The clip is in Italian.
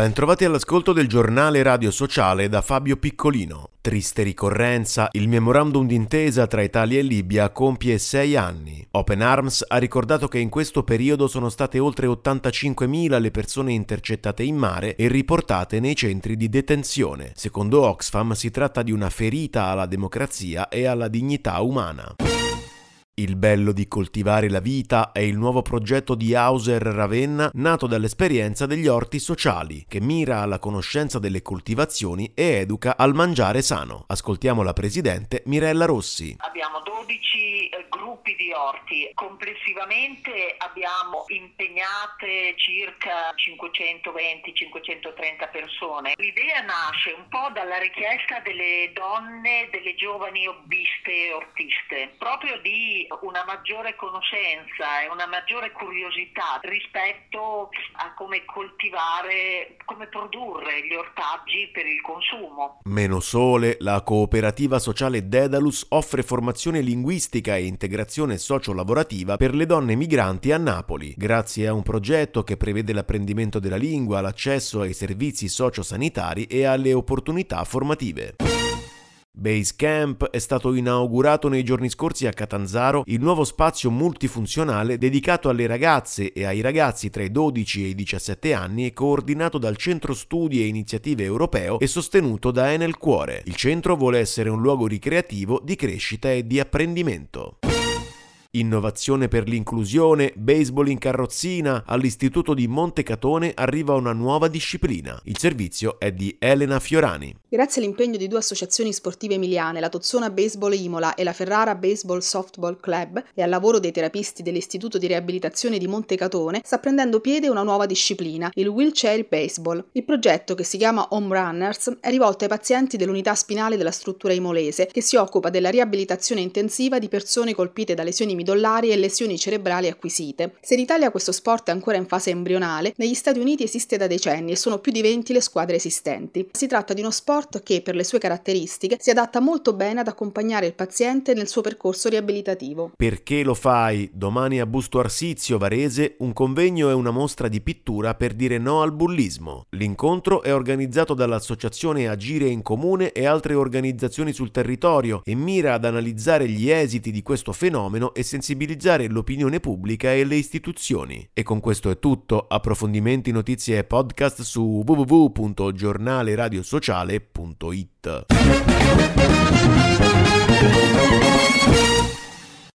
Bentrovati all'ascolto del giornale radio sociale da Fabio Piccolino. Triste ricorrenza, il memorandum d'intesa tra Italia e Libia compie sei anni. Open Arms ha ricordato che in questo periodo sono state oltre 85.000 le persone intercettate in mare e riportate nei centri di detenzione. Secondo Oxfam si tratta di una ferita alla democrazia e alla dignità umana. Il bello di coltivare la vita è il nuovo progetto di Hauser Ravenna nato dall'esperienza degli orti sociali, che mira alla conoscenza delle coltivazioni e educa al mangiare sano. Ascoltiamo la presidente Mirella Rossi. Abbiamo 12 eh, gruppi di orti, complessivamente abbiamo impegnate circa 520-530 persone. L'idea nasce un po' dalla richiesta delle donne, delle giovani hobbiste ortiste, proprio di una maggiore conoscenza e una maggiore curiosità rispetto a come coltivare, come produrre gli ortaggi per il consumo. Meno sole, la cooperativa sociale Dedalus offre formazione linguistica e integrazione sociolavorativa per le donne migranti a Napoli, grazie a un progetto che prevede l'apprendimento della lingua, l'accesso ai servizi sociosanitari e alle opportunità formative. Basecamp è stato inaugurato nei giorni scorsi a Catanzaro il nuovo spazio multifunzionale dedicato alle ragazze e ai ragazzi tra i 12 e i 17 anni e coordinato dal Centro Studi e Iniziative Europeo e sostenuto da Enel Cuore. Il centro vuole essere un luogo ricreativo di crescita e di apprendimento. Innovazione per l'inclusione, baseball in carrozzina, all'Istituto di Montecatone arriva una nuova disciplina. Il servizio è di Elena Fiorani. Grazie all'impegno di due associazioni sportive emiliane, la Tozzona Baseball Imola e la Ferrara Baseball Softball Club, e al lavoro dei terapisti dell'Istituto di Riabilitazione di Montecatone, sta prendendo piede una nuova disciplina, il wheelchair baseball. Il progetto, che si chiama Home Runners, è rivolto ai pazienti dell'unità spinale della struttura imolese, che si occupa della riabilitazione intensiva di persone colpite da lesioni midollari e lesioni cerebrali acquisite. Se in Italia questo sport è ancora in fase embrionale, negli Stati Uniti esiste da decenni e sono più di 20 le squadre esistenti. Si tratta di uno sport che, per le sue caratteristiche, si adatta molto bene ad accompagnare il paziente nel suo percorso riabilitativo. Perché lo fai? Domani a Busto Arsizio, Varese, un convegno e una mostra di pittura per dire no al bullismo. L'incontro è organizzato dall'associazione Agire in Comune e altre organizzazioni sul territorio e mira ad analizzare gli esiti di questo fenomeno e sensibilizzare l'opinione pubblica e le istituzioni. E con questo è tutto. Approfondimenti, notizie e podcast su www.ita.